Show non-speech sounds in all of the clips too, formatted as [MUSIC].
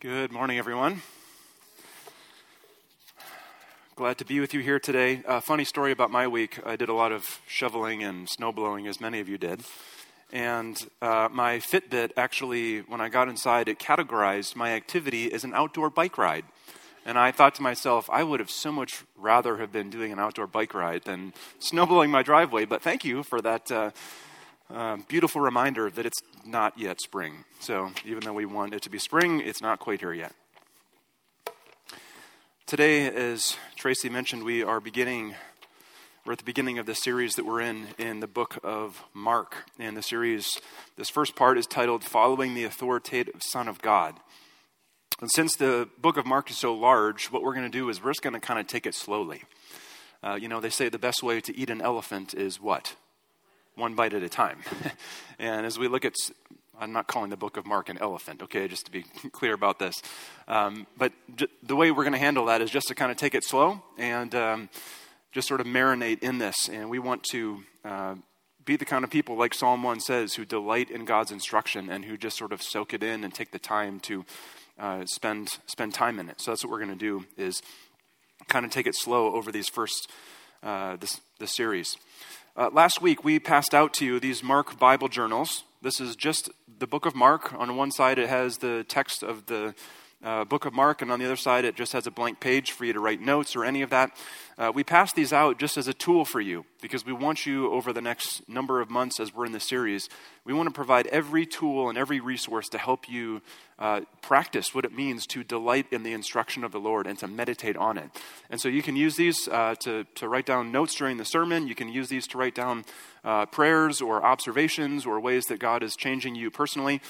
Good morning, everyone. Glad to be with you here today. Funny story about my week. I did a lot of shoveling and snow blowing, as many of you did. And uh, my Fitbit actually, when I got inside, it categorized my activity as an outdoor bike ride. And I thought to myself, I would have so much rather have been doing an outdoor bike ride than [LAUGHS] snowblowing my driveway. But thank you for that uh, uh, beautiful reminder that it's not yet spring. So even though we want it to be spring, it's not quite here yet. Today, as Tracy mentioned, we are beginning, we're at the beginning of the series that we're in in the book of Mark. And the series, this first part is titled Following the Authoritative Son of God. And since the book of Mark is so large, what we're going to do is we're just going to kind of take it slowly. Uh, you know, they say the best way to eat an elephant is what? One bite at a time. [LAUGHS] and as we look at I'm not calling the book of Mark an elephant, okay, just to be [LAUGHS] clear about this. Um, but j- the way we're going to handle that is just to kind of take it slow and um, just sort of marinate in this. And we want to uh, be the kind of people, like Psalm 1 says, who delight in God's instruction and who just sort of soak it in and take the time to uh, spend, spend time in it. So that's what we're going to do is kind of take it slow over these first, uh, this, this series. Uh, last week, we passed out to you these Mark Bible journals. This is just the book of Mark. On one side, it has the text of the uh, book of Mark, and on the other side, it just has a blank page for you to write notes or any of that. Uh, we pass these out just as a tool for you because we want you over the next number of months as we're in the series. We want to provide every tool and every resource to help you uh, practice what it means to delight in the instruction of the Lord and to meditate on it. And so you can use these uh, to, to write down notes during the sermon. You can use these to write down uh, prayers or observations or ways that God is changing you personally.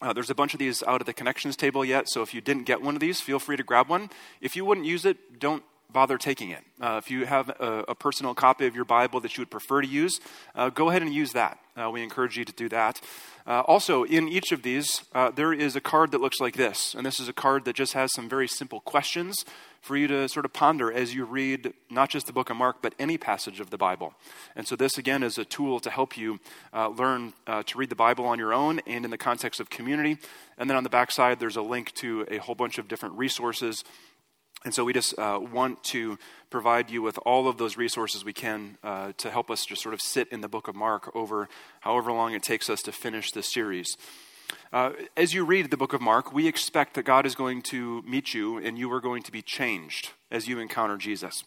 Uh, there's a bunch of these out at the connections table yet, so if you didn't get one of these, feel free to grab one. If you wouldn't use it, don't bother taking it. Uh, if you have a, a, personal copy of your Bible that you would prefer to use, uh, go ahead and use that. Uh, we encourage you to do that. Uh, also, in each of these, uh, there is a card that looks like this, and this is a card that just has some very simple questions for you to sort of ponder as you read not just the book of Mark, but any passage of the Bible. And so, this again is a tool to help you uh, learn to read the Bible on your own and in the context of community. And then on the back side, there's a link to a whole bunch of different resources. And so, we just uh, want to provide you with all of those resources we can uh, to help us just sort of sit in the book of Mark over however long it takes us to finish this series. Uh, as you read the book of Mark, we expect that God is going to meet you and you are going to be changed as you encounter Jesus.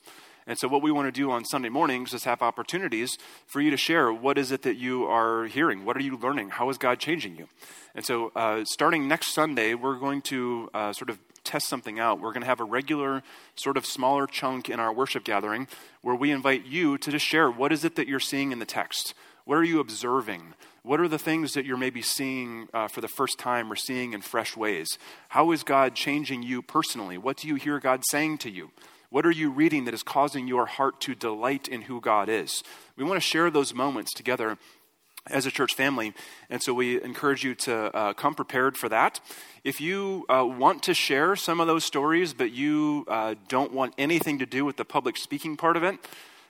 And so, what we want to do on Sunday mornings is have opportunities for you to share what is it that you are hearing? What are you learning? How is God changing you? And so, uh, starting next Sunday, we're going to uh, sort of test something out. We're going to have a regular, sort of smaller chunk in our worship gathering where we invite you to just share what is it that you're seeing in the text? What are you observing? What are the things that you're maybe seeing uh, for the first time or seeing in fresh ways? How is God changing you personally? What do you hear God saying to you? What are you reading that is causing your heart to delight in who God is? We want to share those moments together as a church family. And so we encourage you to uh, come prepared for that. If you uh, want to share some of those stories, but you uh, don't want anything to do with the public speaking part of it,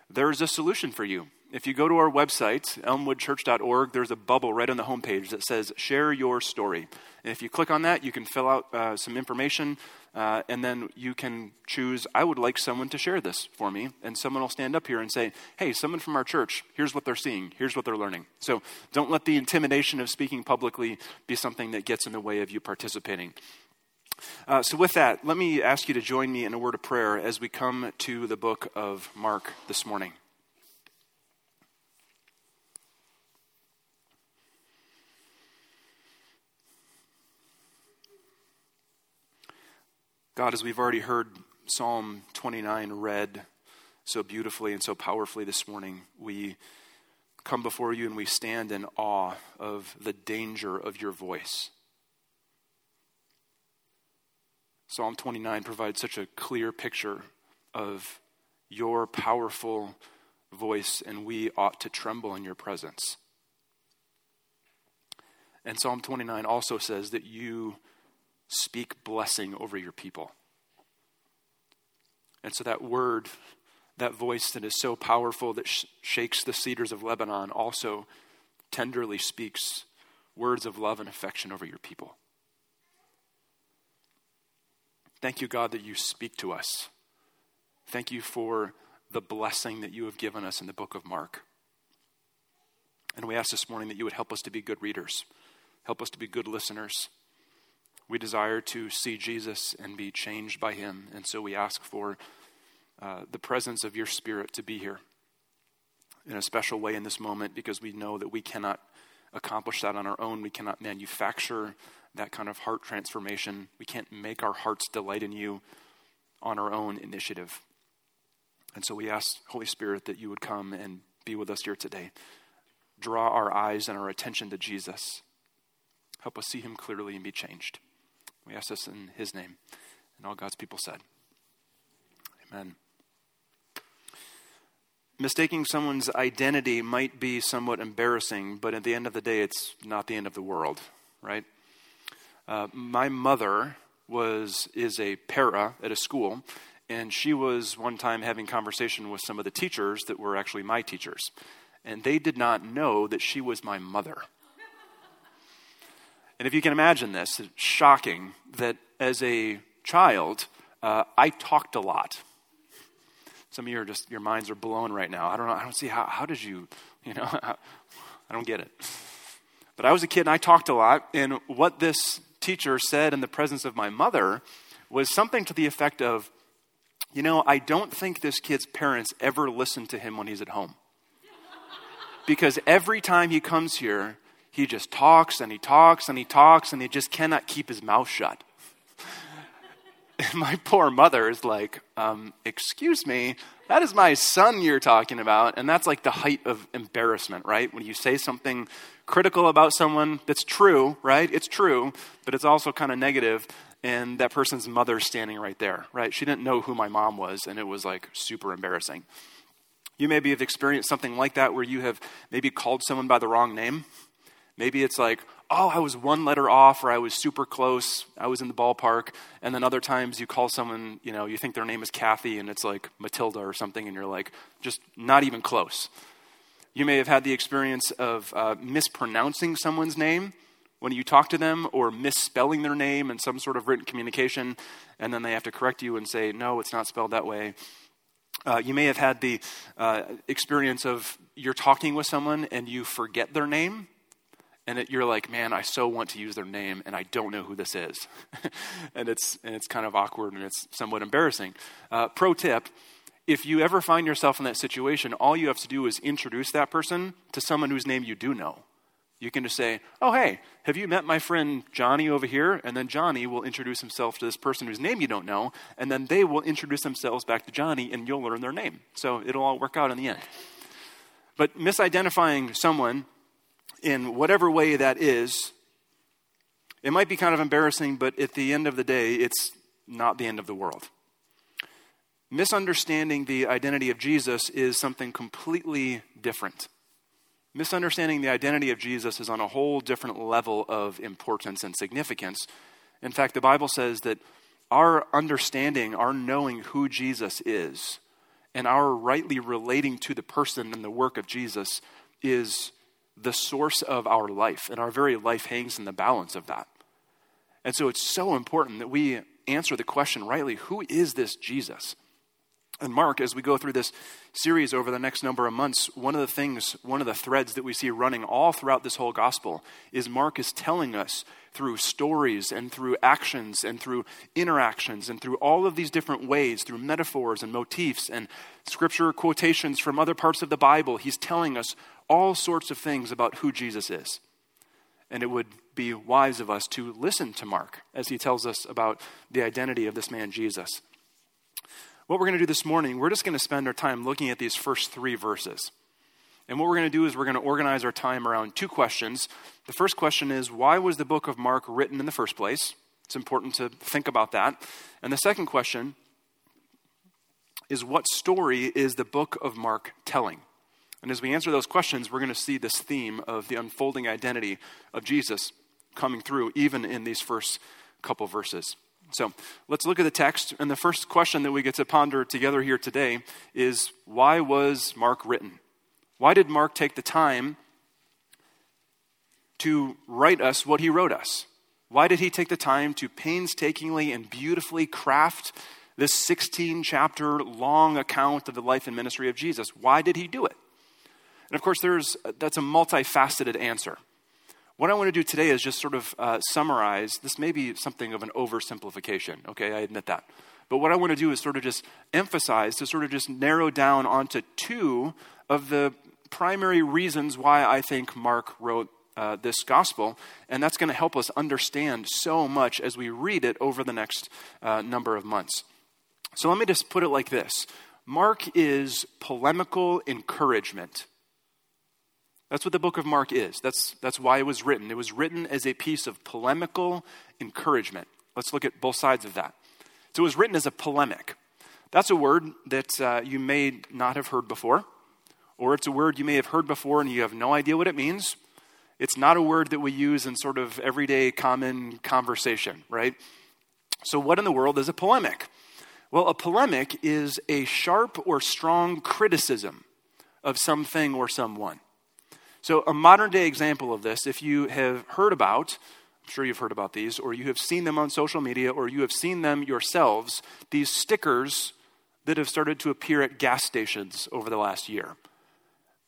there's a solution for you if you go to our website, elmwoodchurch.org, there's a bubble right on the homepage that says Share Your Story. And if you click on that, you can fill out uh, some information, uh, and then you can choose, I would like someone to share this for me. And someone will stand up here and say, Hey, someone from our church, here's what they're seeing, here's what they're learning. So don't let the intimidation of speaking publicly be something that gets in the way of you participating. Uh, so, with that, let me ask you to join me in a word of prayer as we come to the book of Mark this morning. God, as we've already heard Psalm 29 read so beautifully and so powerfully this morning, we come before you and we stand in awe of the danger of your voice. Psalm 29 provides such a clear picture of your powerful voice, and we ought to tremble in your presence. And Psalm 29 also says that you speak blessing over your people. And so that word, that voice that is so powerful that sh- shakes the cedars of Lebanon, also tenderly speaks words of love and affection over your people. Thank you, God, that you speak to us. Thank you for the blessing that you have given us in the book of Mark. And we ask this morning that you would help us to be good readers, help us to be good listeners. We desire to see Jesus and be changed by him. And so we ask for uh, the presence of your Spirit to be here in a special way in this moment because we know that we cannot accomplish that on our own. We cannot manufacture that kind of heart transformation. We can't make our hearts delight in you on our own initiative. And so we ask, Holy Spirit, that you would come and be with us here today. Draw our eyes and our attention to Jesus. Help us see him clearly and be changed. We ask this in his name. And all God's people said, Amen. Mistaking someone's identity might be somewhat embarrassing, but at the end of the day, it's not the end of the world, right? Uh, my mother was is a para at a school, and she was one time having conversation with some of the teachers that were actually my teachers, and they did not know that she was my mother. and if you can imagine this, it's shocking that as a child, uh, I talked a lot. Some of you are just your minds are blown right now. I don't know. I don't see how. How did you? You know, [LAUGHS] I don't get it. But I was a kid and I talked a lot, and what this teacher said in the presence of my mother was something to the effect of, you know, I don't think this kid's parents ever listen to him when he's at home. [LAUGHS] Because every time he comes here, he just talks and he talks and he talks and he just cannot keep his mouth shut. [LAUGHS] My poor mother is like, um, Excuse me, that is my son you're talking about. And that's like the height of embarrassment, right? When you say something critical about someone that's true, right? It's true, but it's also kind of negative, and that person's mother's standing right there, right? She didn't know who my mom was, and it was like super embarrassing. You maybe have experienced something like that where you have maybe called someone by the wrong name. Maybe it's like, oh, I was one letter off, or I was super close, I was in the ballpark. And then other times you call someone, you know, you think their name is Kathy, and it's like Matilda or something, and you're like, just not even close. You may have had the experience of uh, mispronouncing someone's name when you talk to them or misspelling their name in some sort of written communication, and then they have to correct you and say, no, it's not spelled that way. Uh, you may have had the uh, experience of you're talking with someone and you forget their name, and it, you're like, man, I so want to use their name, and I don't know who this is. [LAUGHS] and, it's, and it's kind of awkward and it's somewhat embarrassing. Uh, pro tip if you ever find yourself in that situation, all you have to do is introduce that person to someone whose name you do know. You can just say, Oh, hey, have you met my friend Johnny over here? And then Johnny will introduce himself to this person whose name you don't know, and then they will introduce themselves back to Johnny, and you'll learn their name. So it'll all work out in the end. But misidentifying someone in whatever way that is, it might be kind of embarrassing, but at the end of the day, it's not the end of the world misunderstanding the identity of Jesus is something completely different. Misunderstanding the identity of Jesus is on a whole different level of importance and significance. In fact, the Bible says that our understanding, our knowing who Jesus is, and our rightly relating to the person and the work of Jesus is the source of our life, and our very life hangs in the balance of that. And so it's so important that we answer the question rightly who is this Jesus? And Mark, as we go through this series over the next number of months, one of the things, one of the threads that we see running all throughout this whole gospel is Mark is telling us through stories and through actions and through interactions and through all of these different ways, through metaphors and motifs and scripture quotations from other parts of the Bible, he's telling us all sorts of things about who Jesus is. And it would be wise of us to listen to Mark as he tells us about the identity of this man, Jesus. What we're going to do this morning, we're just going to spend our time looking at these first three verses. And what we're going to do is we're going to organize our time around two questions. The first question is why was the book of Mark written in the first place? It's important to think about that. And the second question is what story is the book of Mark telling? And as we answer those questions, we're going to see this theme of the unfolding identity of Jesus coming through even in these first couple verses. So let's look at the text. And the first question that we get to ponder together here today is why was Mark written? Why did Mark take the time to write us what he wrote us? Why did he take the time to painstakingly and beautifully craft this 16 chapter long account of the life and ministry of Jesus? Why did he do it? And of course, there's, that's a multifaceted answer. What I want to do today is just sort of uh, summarize. This may be something of an oversimplification, okay? I admit that. But what I want to do is sort of just emphasize, to sort of just narrow down onto two of the primary reasons why I think Mark wrote uh, this gospel, and that's going to help us understand so much as we read it over the next uh, number of months. So let me just put it like this Mark is polemical encouragement. That's what the book of Mark is. That's, that's why it was written. It was written as a piece of polemical encouragement. Let's look at both sides of that. So it was written as a polemic. That's a word that uh, you may not have heard before, or it's a word you may have heard before and you have no idea what it means. It's not a word that we use in sort of everyday common conversation, right? So, what in the world is a polemic? Well, a polemic is a sharp or strong criticism of something or someone. So, a modern day example of this, if you have heard about, I'm sure you've heard about these, or you have seen them on social media, or you have seen them yourselves, these stickers that have started to appear at gas stations over the last year.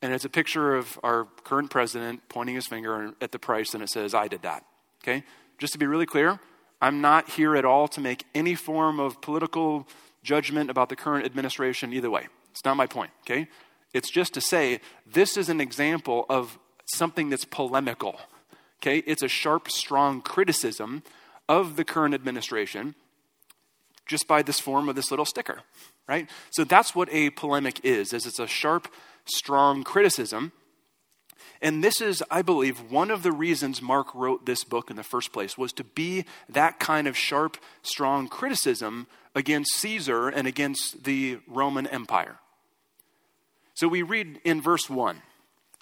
And it's a picture of our current president pointing his finger at the price, and it says, I did that. Okay? Just to be really clear, I'm not here at all to make any form of political judgment about the current administration either way. It's not my point, okay? It's just to say this is an example of something that's polemical. Okay? It's a sharp, strong criticism of the current administration just by this form of this little sticker, right? So that's what a polemic is, is it's a sharp, strong criticism. And this is, I believe, one of the reasons Mark wrote this book in the first place was to be that kind of sharp, strong criticism against Caesar and against the Roman Empire. So we read in verse 1,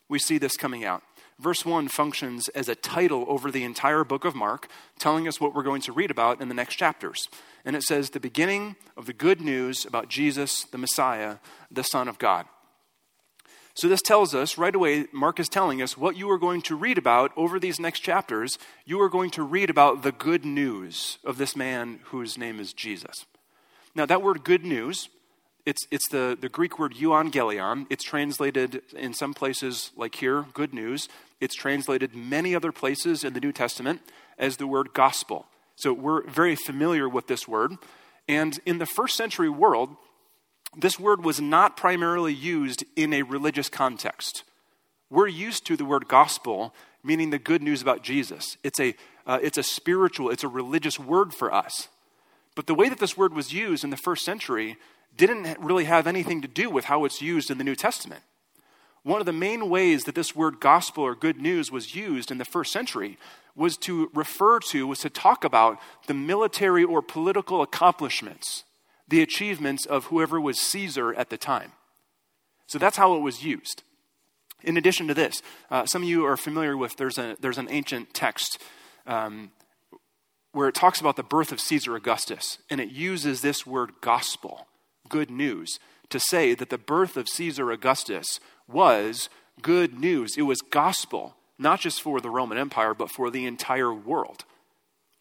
we see this coming out. Verse 1 functions as a title over the entire book of Mark, telling us what we're going to read about in the next chapters. And it says, The beginning of the good news about Jesus, the Messiah, the Son of God. So, this tells us right away, Mark is telling us what you are going to read about over these next chapters. You are going to read about the good news of this man whose name is Jesus. Now, that word good news, it's, it's the, the Greek word euangelion. It's translated in some places, like here, good news. It's translated many other places in the New Testament as the word gospel. So, we're very familiar with this word. And in the first century world, this word was not primarily used in a religious context. We're used to the word gospel, meaning the good news about Jesus. It's a, uh, it's a spiritual, it's a religious word for us. But the way that this word was used in the first century didn't really have anything to do with how it's used in the New Testament. One of the main ways that this word gospel or good news was used in the first century was to refer to, was to talk about the military or political accomplishments the achievements of whoever was Caesar at the time. So that's how it was used. In addition to this, uh, some of you are familiar with there's, a, there's an ancient text um, where it talks about the birth of Caesar Augustus, and it uses this word gospel, good news, to say that the birth of Caesar Augustus was good news. It was gospel, not just for the Roman Empire, but for the entire world.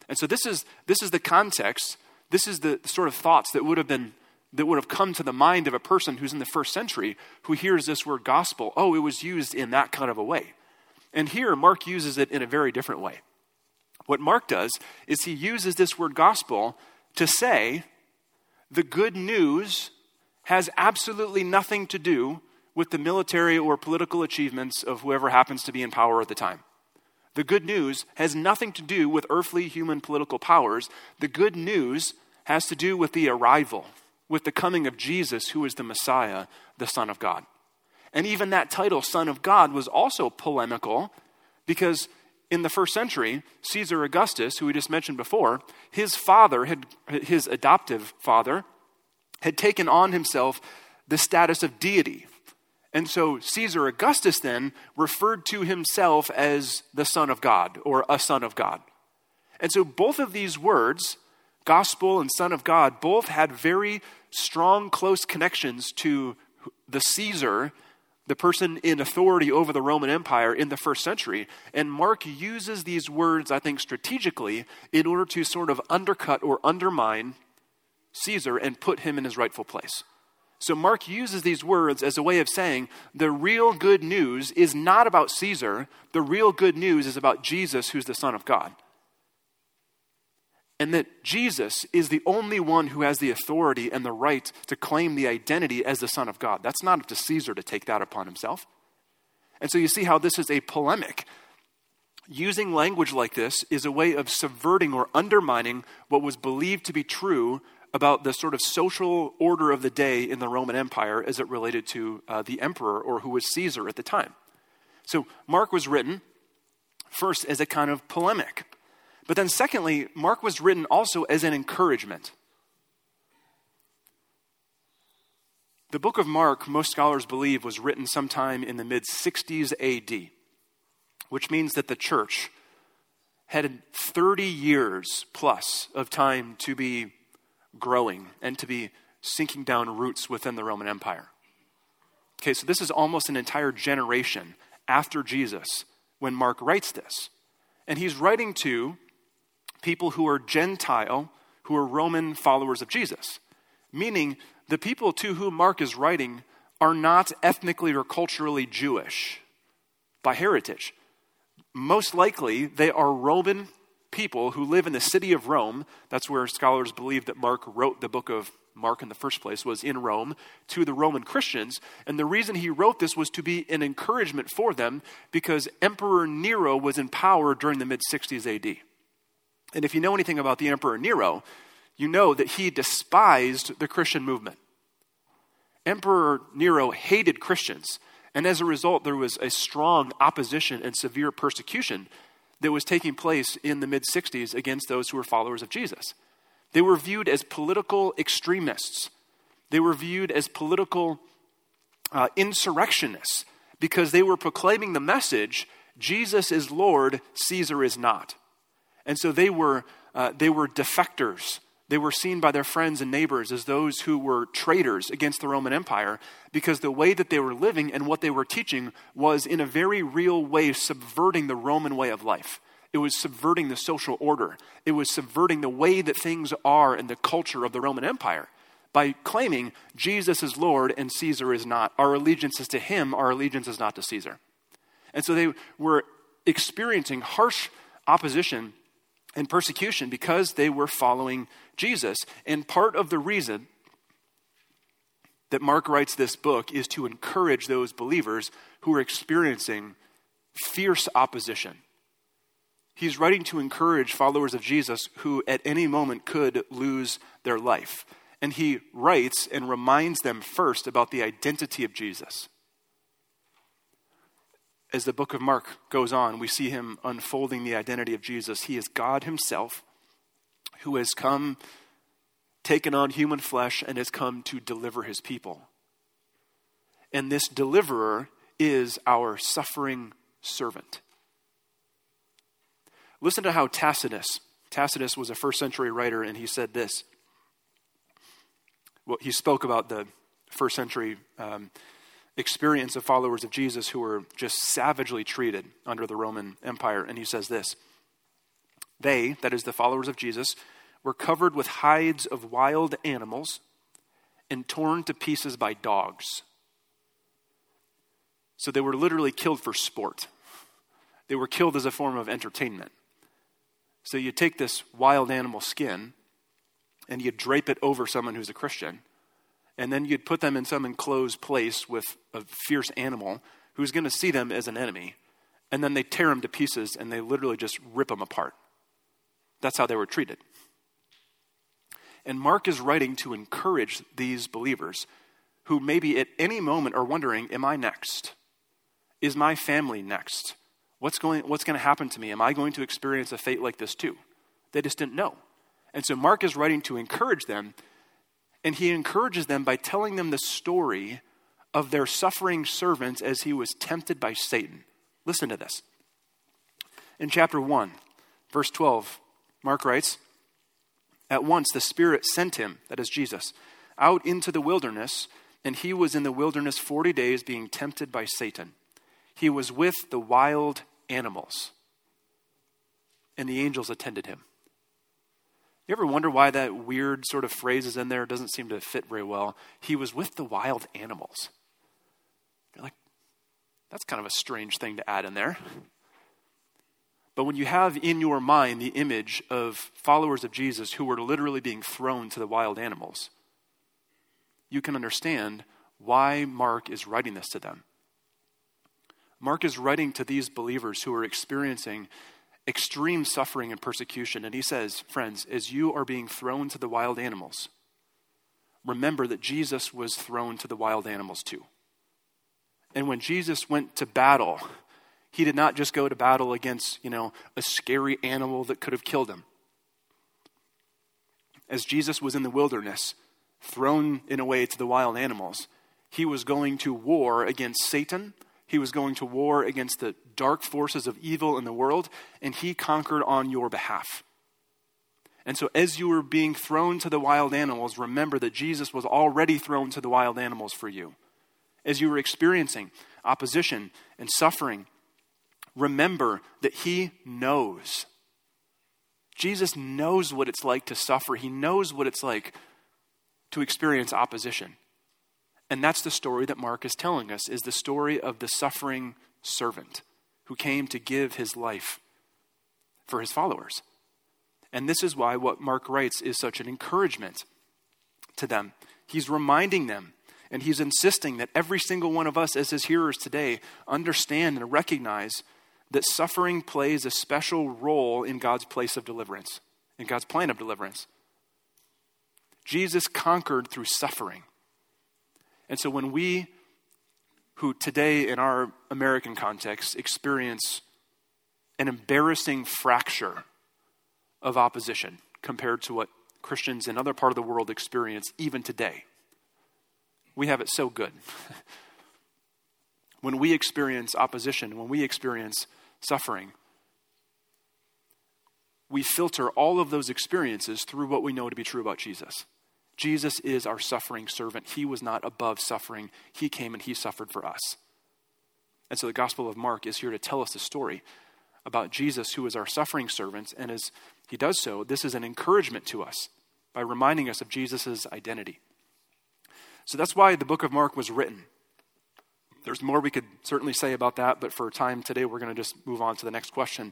And so this is, this is the context this is the sort of thoughts that would have been that would have come to the mind of a person who's in the first century who hears this word gospel. Oh, it was used in that kind of a way. And here, Mark uses it in a very different way. What Mark does is he uses this word gospel to say the good news has absolutely nothing to do with the military or political achievements of whoever happens to be in power at the time. The good news has nothing to do with earthly human political powers. The good news has to do with the arrival, with the coming of Jesus, who is the Messiah, the Son of God. And even that title, Son of God, was also polemical because in the first century, Caesar Augustus, who we just mentioned before, his father, had, his adoptive father, had taken on himself the status of deity. And so Caesar Augustus then referred to himself as the Son of God or a Son of God. And so both of these words, gospel and Son of God, both had very strong, close connections to the Caesar the person in authority over the Roman Empire in the first century. And Mark uses these words, I think, strategically in order to sort of undercut or undermine Caesar and put him in his rightful place. So Mark uses these words as a way of saying the real good news is not about Caesar, the real good news is about Jesus, who's the Son of God. And that Jesus is the only one who has the authority and the right to claim the identity as the Son of God. That's not up to Caesar to take that upon himself. And so you see how this is a polemic. Using language like this is a way of subverting or undermining what was believed to be true about the sort of social order of the day in the Roman Empire as it related to uh, the emperor or who was Caesar at the time. So Mark was written first as a kind of polemic. But then, secondly, Mark was written also as an encouragement. The book of Mark, most scholars believe, was written sometime in the mid 60s AD, which means that the church had 30 years plus of time to be growing and to be sinking down roots within the Roman Empire. Okay, so this is almost an entire generation after Jesus when Mark writes this. And he's writing to people who are Gentile, who are Roman followers of Jesus, meaning the people to whom Mark is writing are not ethnically or culturally Jewish by heritage. Most likely, they are Roman people who live in the city of Rome. That's where scholars believe that Mark wrote the book of Mark in the first place, was in Rome to the Roman Christians. And the reason he wrote this was to be an encouragement for them because Emperor Nero was in power during the mid 60s AD. And if you know anything about the Emperor Nero, you know that he despised the Christian movement. Emperor Nero hated Christians, and as a result, there was a strong opposition and severe persecution that was taking place in the mid 60s against those who were followers of Jesus. They were viewed as political extremists, they were viewed as political uh, insurrectionists because they were proclaiming the message Jesus is Lord, Caesar is not. And so they were, uh, they were defectors. They were seen by their friends and neighbors as those who were traitors against the Roman Empire because the way that they were living and what they were teaching was, in a very real way, subverting the Roman way of life. It was subverting the social order. It was subverting the way that things are in the culture of the Roman Empire by claiming Jesus is Lord and Caesar is not. Our allegiance is to him, our allegiance is not to Caesar. And so they were experiencing harsh opposition and persecution because they were following Jesus. And part of the reason that Mark writes this book is to encourage those believers who are experiencing fierce opposition. He's writing to encourage followers of Jesus who at any moment could lose their life. And he writes and reminds them first about the identity of Jesus as the book of Mark goes on, we see him unfolding the identity of Jesus. He is God Himself who has come, taken on human flesh, and has come to deliver His people. And this deliverer is our suffering servant. Listen to how Tacitus, Tacitus was a first century writer, and he said this. Well, he spoke about the first century um, experience of followers of Jesus who were just savagely treated under the Roman Empire. And he says this They, that is, the followers of Jesus, were covered with hides of wild animals and torn to pieces by dogs. So they were literally killed for sport. They were killed as a form of entertainment. So you take this wild animal skin and you drape it over someone who's a Christian and then you'd put them in some enclosed place with a fierce animal who's going to see them as an enemy. And then they tear them to pieces and they literally just rip them apart. That's how they were treated. And Mark is writing to encourage these believers who maybe at any moment are wondering Am I next? Is my family next? What's going, what's going to happen to me? Am I going to experience a fate like this too? They just didn't know. And so Mark is writing to encourage them and he encourages them by telling them the story of their suffering servants as he was tempted by Satan. Listen to this. In chapter 1, verse 12, Mark writes At once the Spirit sent him, that is Jesus, out into the wilderness and he was in the wilderness 40 days being tempted by Satan. He was with the wild animals, and the angels attended him. You ever wonder why that weird sort of phrase is in there? It doesn't seem to fit very well. He was with the wild animals. You're like, that's kind of a strange thing to add in there. But when you have in your mind the image of followers of Jesus who were literally being thrown to the wild animals, you can understand why Mark is writing this to them. Mark is writing to these believers who are experiencing extreme suffering and persecution. And he says, Friends, as you are being thrown to the wild animals, remember that Jesus was thrown to the wild animals too. And when Jesus went to battle, he did not just go to battle against, you know, a scary animal that could have killed him. As Jesus was in the wilderness, thrown in a way to the wild animals, he was going to war against Satan. He was going to war against the dark forces of evil in the world, and he conquered on your behalf. And so, as you were being thrown to the wild animals, remember that Jesus was already thrown to the wild animals for you. As you were experiencing opposition and suffering, remember that he knows. Jesus knows what it's like to suffer, he knows what it's like to experience opposition. And that's the story that Mark is telling us is the story of the suffering servant who came to give his life for his followers. And this is why what Mark writes is such an encouragement to them. He's reminding them and he's insisting that every single one of us, as his hearers today, understand and recognize that suffering plays a special role in God's place of deliverance, in God's plan of deliverance. Jesus conquered through suffering. And so when we, who today in our American context experience an embarrassing fracture of opposition compared to what Christians in other part of the world experience even today, we have it so good. [LAUGHS] when we experience opposition, when we experience suffering, we filter all of those experiences through what we know to be true about Jesus. Jesus is our suffering servant. He was not above suffering. He came and he suffered for us. And so the Gospel of Mark is here to tell us the story about Jesus, who is our suffering servant. And as he does so, this is an encouragement to us by reminding us of Jesus' identity. So that's why the book of Mark was written. There's more we could certainly say about that, but for time today, we're going to just move on to the next question.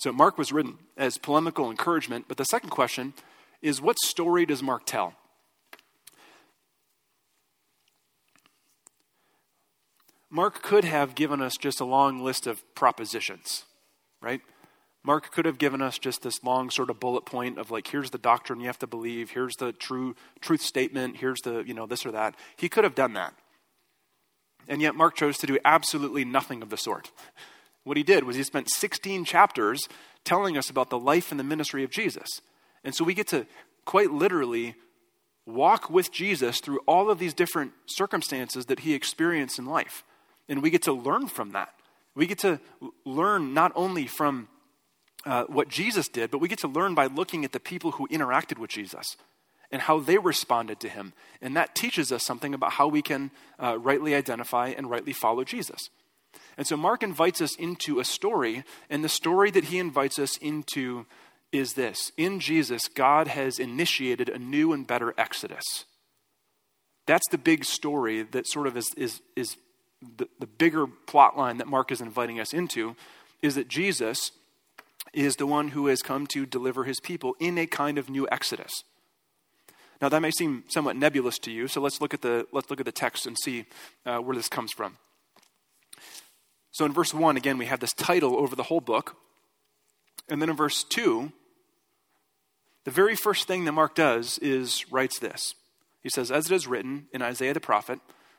So Mark was written as polemical encouragement, but the second question is what story does Mark tell? Mark could have given us just a long list of propositions, right? Mark could have given us just this long sort of bullet point of like, here's the doctrine you have to believe, here's the true truth statement, here's the, you know, this or that. He could have done that. And yet Mark chose to do absolutely nothing of the sort. [LAUGHS] What he did was he spent 16 chapters telling us about the life and the ministry of Jesus. And so we get to quite literally walk with Jesus through all of these different circumstances that he experienced in life. And we get to learn from that. We get to learn not only from uh, what Jesus did, but we get to learn by looking at the people who interacted with Jesus and how they responded to him. And that teaches us something about how we can uh, rightly identify and rightly follow Jesus. And so Mark invites us into a story, and the story that he invites us into is this In Jesus, God has initiated a new and better exodus. That's the big story that sort of is, is, is the, the bigger plot line that Mark is inviting us into is that Jesus is the one who has come to deliver his people in a kind of new exodus. Now that may seem somewhat nebulous to you, so let's look at the let's look at the text and see uh, where this comes from. So in verse one, again, we have this title over the whole book, and then in verse two, the very first thing that Mark does is writes this. He says, "As it is written in Isaiah the prophet."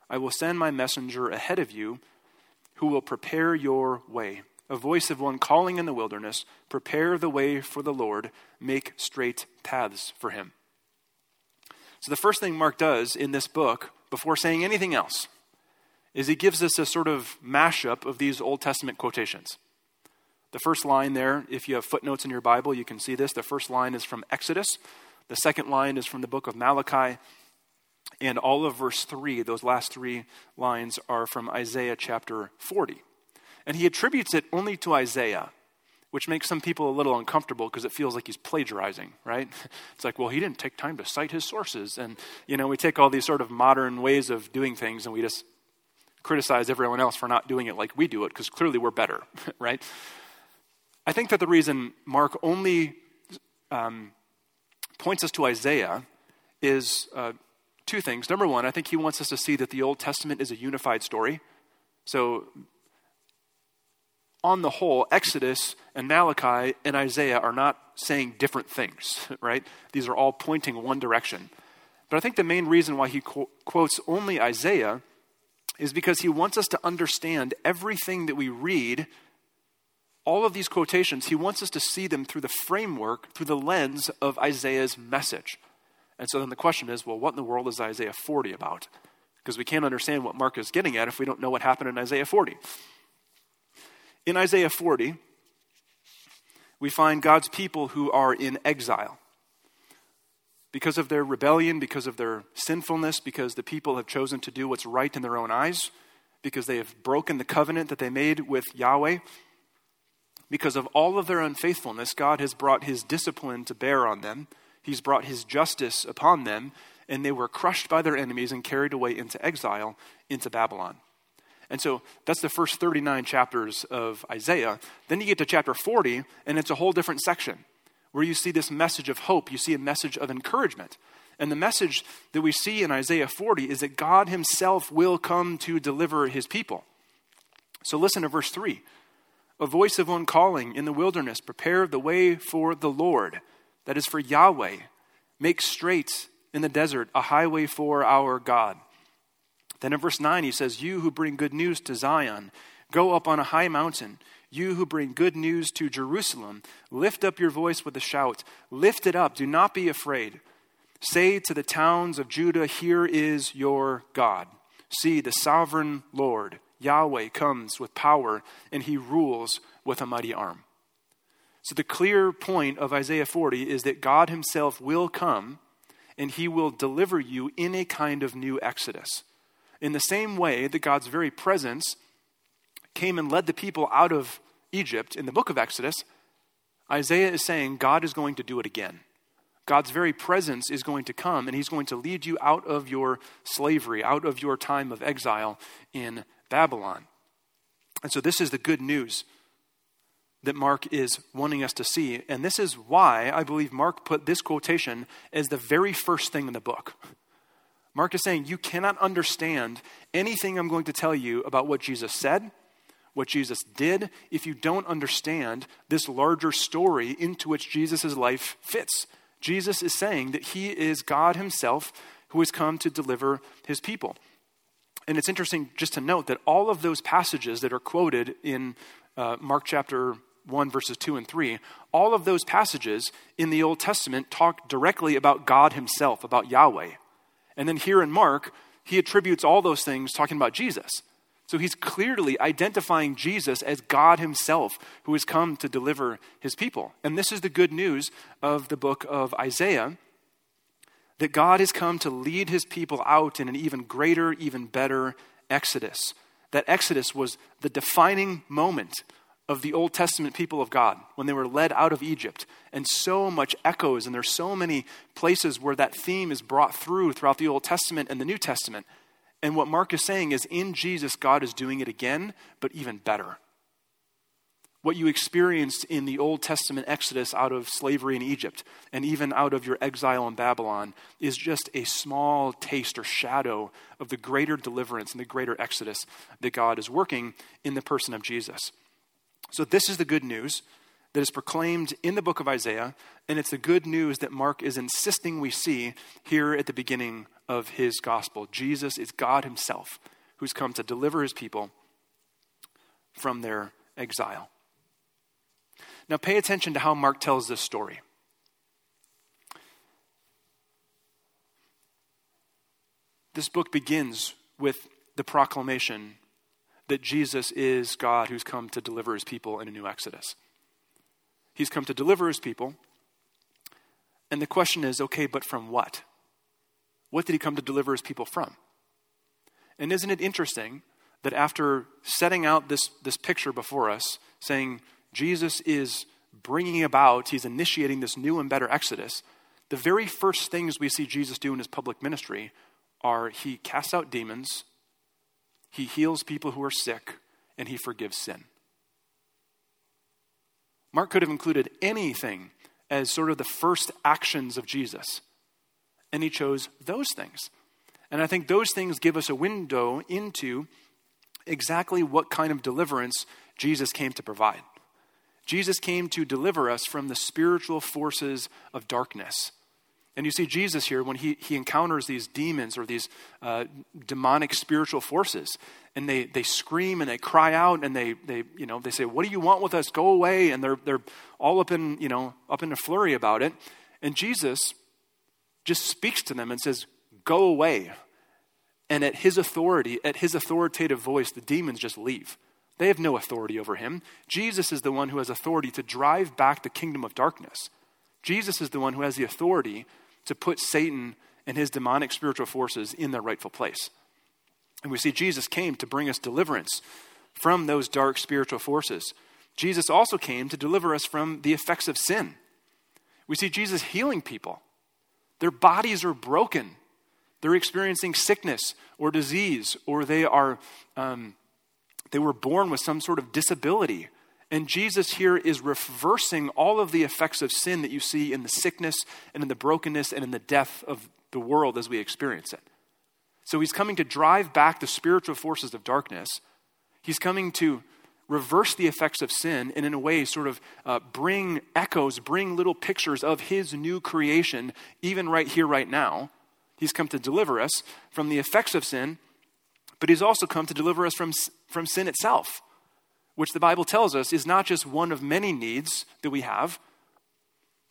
I will send my messenger ahead of you who will prepare your way. A voice of one calling in the wilderness, prepare the way for the Lord, make straight paths for him. So, the first thing Mark does in this book, before saying anything else, is he gives us a sort of mashup of these Old Testament quotations. The first line there, if you have footnotes in your Bible, you can see this. The first line is from Exodus, the second line is from the book of Malachi, And all of verse 3, those last three lines, are from Isaiah chapter 40. And he attributes it only to Isaiah, which makes some people a little uncomfortable because it feels like he's plagiarizing, right? [LAUGHS] It's like, well, he didn't take time to cite his sources. And, you know, we take all these sort of modern ways of doing things and we just criticize everyone else for not doing it like we do it because clearly we're better, [LAUGHS] right? I think that the reason Mark only um, points us to Isaiah is uh, two things. Number one, I think he wants us to see that the Old Testament is a unified story. So, on the whole, Exodus and Malachi and Isaiah are not saying different things, [LAUGHS] right? These are all pointing one direction. But I think the main reason why he qu- quotes only Isaiah is because he wants us to understand everything that we read all of these quotations, he wants us to see them through the framework, through the lens of Isaiah's message. And so then the question is well, what in the world is Isaiah 40 about? Because we can't understand what Mark is getting at if we don't know what happened in Isaiah 40. In Isaiah 40, we find God's people who are in exile. Because of their rebellion, because of their sinfulness, because the people have chosen to do what's right in their own eyes, because they have broken the covenant that they made with Yahweh, because of all of their unfaithfulness, God has brought his discipline to bear on them. He's brought his justice upon them, and they were crushed by their enemies and carried away into exile into Babylon. And so that's the first 39 chapters of Isaiah. Then you get to chapter 40, and it's a whole different section where you see this message of hope. You see a message of encouragement. And the message that we see in Isaiah 40 is that God himself will come to deliver his people. So listen to verse 3 a voice of one calling in the wilderness, prepare the way for the Lord, that is for Yahweh. Make straight in the desert a highway for our God. Then in verse 9, he says, You who bring good news to Zion, go up on a high mountain. You who bring good news to Jerusalem, lift up your voice with a shout. Lift it up, do not be afraid. Say to the towns of Judah, Here is your God. See, the sovereign Lord Yahweh comes with power and he rules with a mighty arm. So, the clear point of Isaiah 40 is that God himself will come and he will deliver you in a kind of new exodus. In the same way that God's very presence came and led the people out of Egypt in the book of Exodus, Isaiah is saying God is going to do it again. God's very presence is going to come and he's going to lead you out of your slavery, out of your time of exile in Babylon. And so, this is the good news that Mark is wanting us to see. And this is why I believe Mark put this quotation as the very first thing in the book. Mark is saying, You cannot understand anything I'm going to tell you about what Jesus said, what Jesus did, if you don't understand this larger story into which Jesus' life fits. Jesus is saying that he is God himself who has come to deliver his people. And it's interesting just to note that all of those passages that are quoted in uh, Mark chapter 1, verses 2 and 3, all of those passages in the Old Testament talk directly about God Himself, about Yahweh. And then here in Mark, he attributes all those things talking about Jesus. So he's clearly identifying Jesus as God Himself who has come to deliver His people. And this is the good news of the book of Isaiah that God has come to lead his people out in an even greater, even better exodus. That exodus was the defining moment of the Old Testament people of God when they were led out of Egypt. And so much echoes, and there's so many places where that theme is brought through throughout the Old Testament and the New Testament. And what Mark is saying is in Jesus, God is doing it again, but even better what you experienced in the Old Testament Exodus out of slavery in Egypt and even out of your exile in Babylon is just a small taste or shadow of the greater deliverance and the greater Exodus that God is working in the person of Jesus. So, this is the good news that is proclaimed in the book of Isaiah, and it's the good news that Mark is insisting we see here at the beginning of his gospel. Jesus is God himself who's come to deliver his people from their exile. Now, pay attention to how Mark tells this story. This book begins with the proclamation that Jesus is God who's come to deliver his people in a new Exodus. He's come to deliver his people. And the question is okay, but from what? What did he come to deliver his people from? And isn't it interesting that after setting out this, this picture before us, saying Jesus is bringing about, he's initiating this new and better exodus, the very first things we see Jesus do in his public ministry are he casts out demons, he heals people who are sick, and he forgives sin. Mark could have included anything as sort of the first actions of Jesus, and he chose those things. And I think those things give us a window into exactly what kind of deliverance Jesus came to provide. Jesus came to deliver us from the spiritual forces of darkness. And you see Jesus here when he, he encounters these demons or these uh, demonic spiritual forces, and they, they scream and they cry out and they, they, you know, they say, What do you want with us? Go away. And they're, they're all up in, you know, up in a flurry about it. And Jesus just speaks to them and says, Go away. And at his authority, at his authoritative voice, the demons just leave. They have no authority over him. Jesus is the one who has authority to drive back the kingdom of darkness. Jesus is the one who has the authority to put Satan and his demonic spiritual forces in their rightful place. And we see Jesus came to bring us deliverance from those dark spiritual forces. Jesus also came to deliver us from the effects of sin. We see Jesus healing people. Their bodies are broken. They're experiencing sickness or disease, or they are um, they were born with some sort of disability. And Jesus here is reversing all of the effects of sin that you see in the sickness and in the brokenness and in the death of the world as we experience it. So he's coming to drive back the spiritual forces of darkness. He's coming to reverse the effects of sin and, in a way, sort of uh, bring echoes, bring little pictures of his new creation, even right here, right now. He's come to deliver us from the effects of sin, but he's also come to deliver us from, from sin itself, which the Bible tells us is not just one of many needs that we have.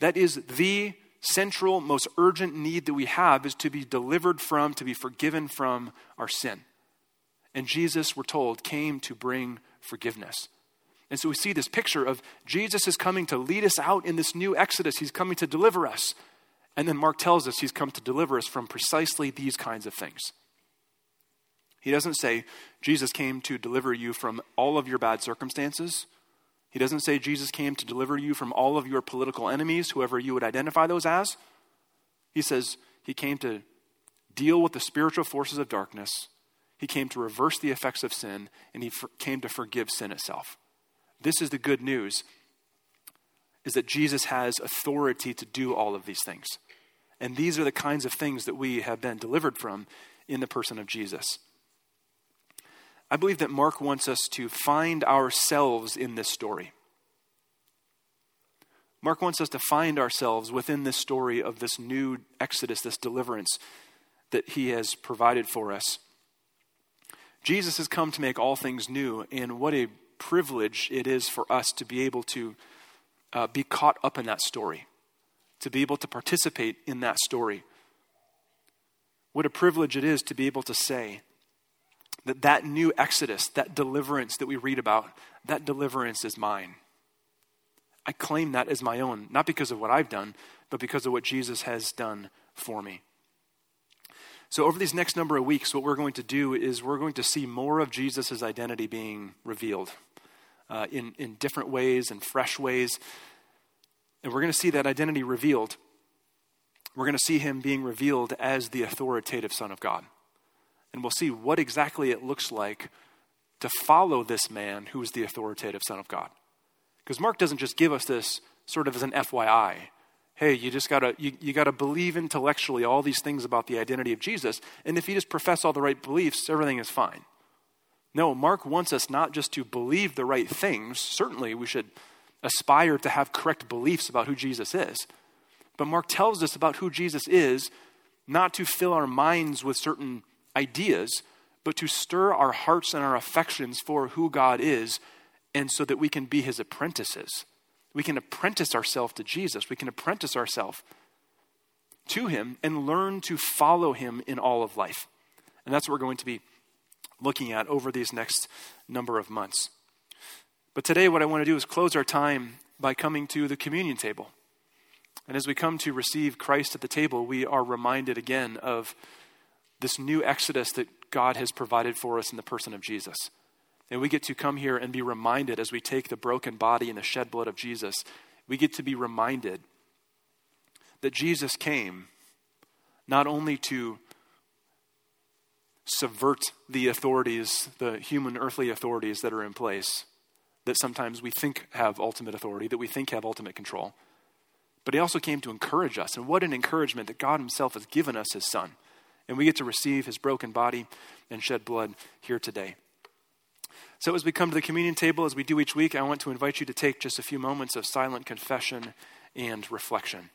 That is the central, most urgent need that we have is to be delivered from, to be forgiven from our sin. And Jesus, we're told, came to bring forgiveness. And so we see this picture of Jesus is coming to lead us out in this new exodus. He's coming to deliver us. And then Mark tells us he's come to deliver us from precisely these kinds of things. He doesn't say Jesus came to deliver you from all of your bad circumstances. He doesn't say Jesus came to deliver you from all of your political enemies, whoever you would identify those as. He says he came to deal with the spiritual forces of darkness. He came to reverse the effects of sin, and he for, came to forgive sin itself. This is the good news is that Jesus has authority to do all of these things. And these are the kinds of things that we have been delivered from in the person of Jesus. I believe that Mark wants us to find ourselves in this story. Mark wants us to find ourselves within this story of this new exodus, this deliverance that he has provided for us. Jesus has come to make all things new, and what a privilege it is for us to be able to uh, be caught up in that story to be able to participate in that story. What a privilege it is to be able to say that that new exodus, that deliverance that we read about, that deliverance is mine. I claim that as my own, not because of what I've done, but because of what Jesus has done for me. So, over these next number of weeks, what we're going to do is we're going to see more of Jesus' identity being revealed uh, in, in different ways and fresh ways. And we're going to see that identity revealed. We're going to see him being revealed as the authoritative Son of God. And we'll see what exactly it looks like to follow this man who is the authoritative Son of God. Because Mark doesn't just give us this sort of as an FYI. Hey, you just gotta you, you gotta believe intellectually all these things about the identity of Jesus, and if you just profess all the right beliefs, everything is fine. No, Mark wants us not just to believe the right things. Certainly, we should aspire to have correct beliefs about who Jesus is. But Mark tells us about who Jesus is not to fill our minds with certain ideas, but to stir our hearts and our affections for who God is, and so that we can be his apprentices. We can apprentice ourselves to Jesus. We can apprentice ourselves to him and learn to follow him in all of life. And that's what we're going to be looking at over these next number of months. But today, what I want to do is close our time by coming to the communion table. And as we come to receive Christ at the table, we are reminded again of this new exodus that God has provided for us in the person of Jesus. And we get to come here and be reminded as we take the broken body and the shed blood of Jesus, we get to be reminded that Jesus came not only to subvert the authorities, the human earthly authorities that are in place, that sometimes we think have ultimate authority, that we think have ultimate control, but he also came to encourage us. And what an encouragement that God himself has given us his son. And we get to receive his broken body and shed blood here today. So, as we come to the communion table, as we do each week, I want to invite you to take just a few moments of silent confession and reflection.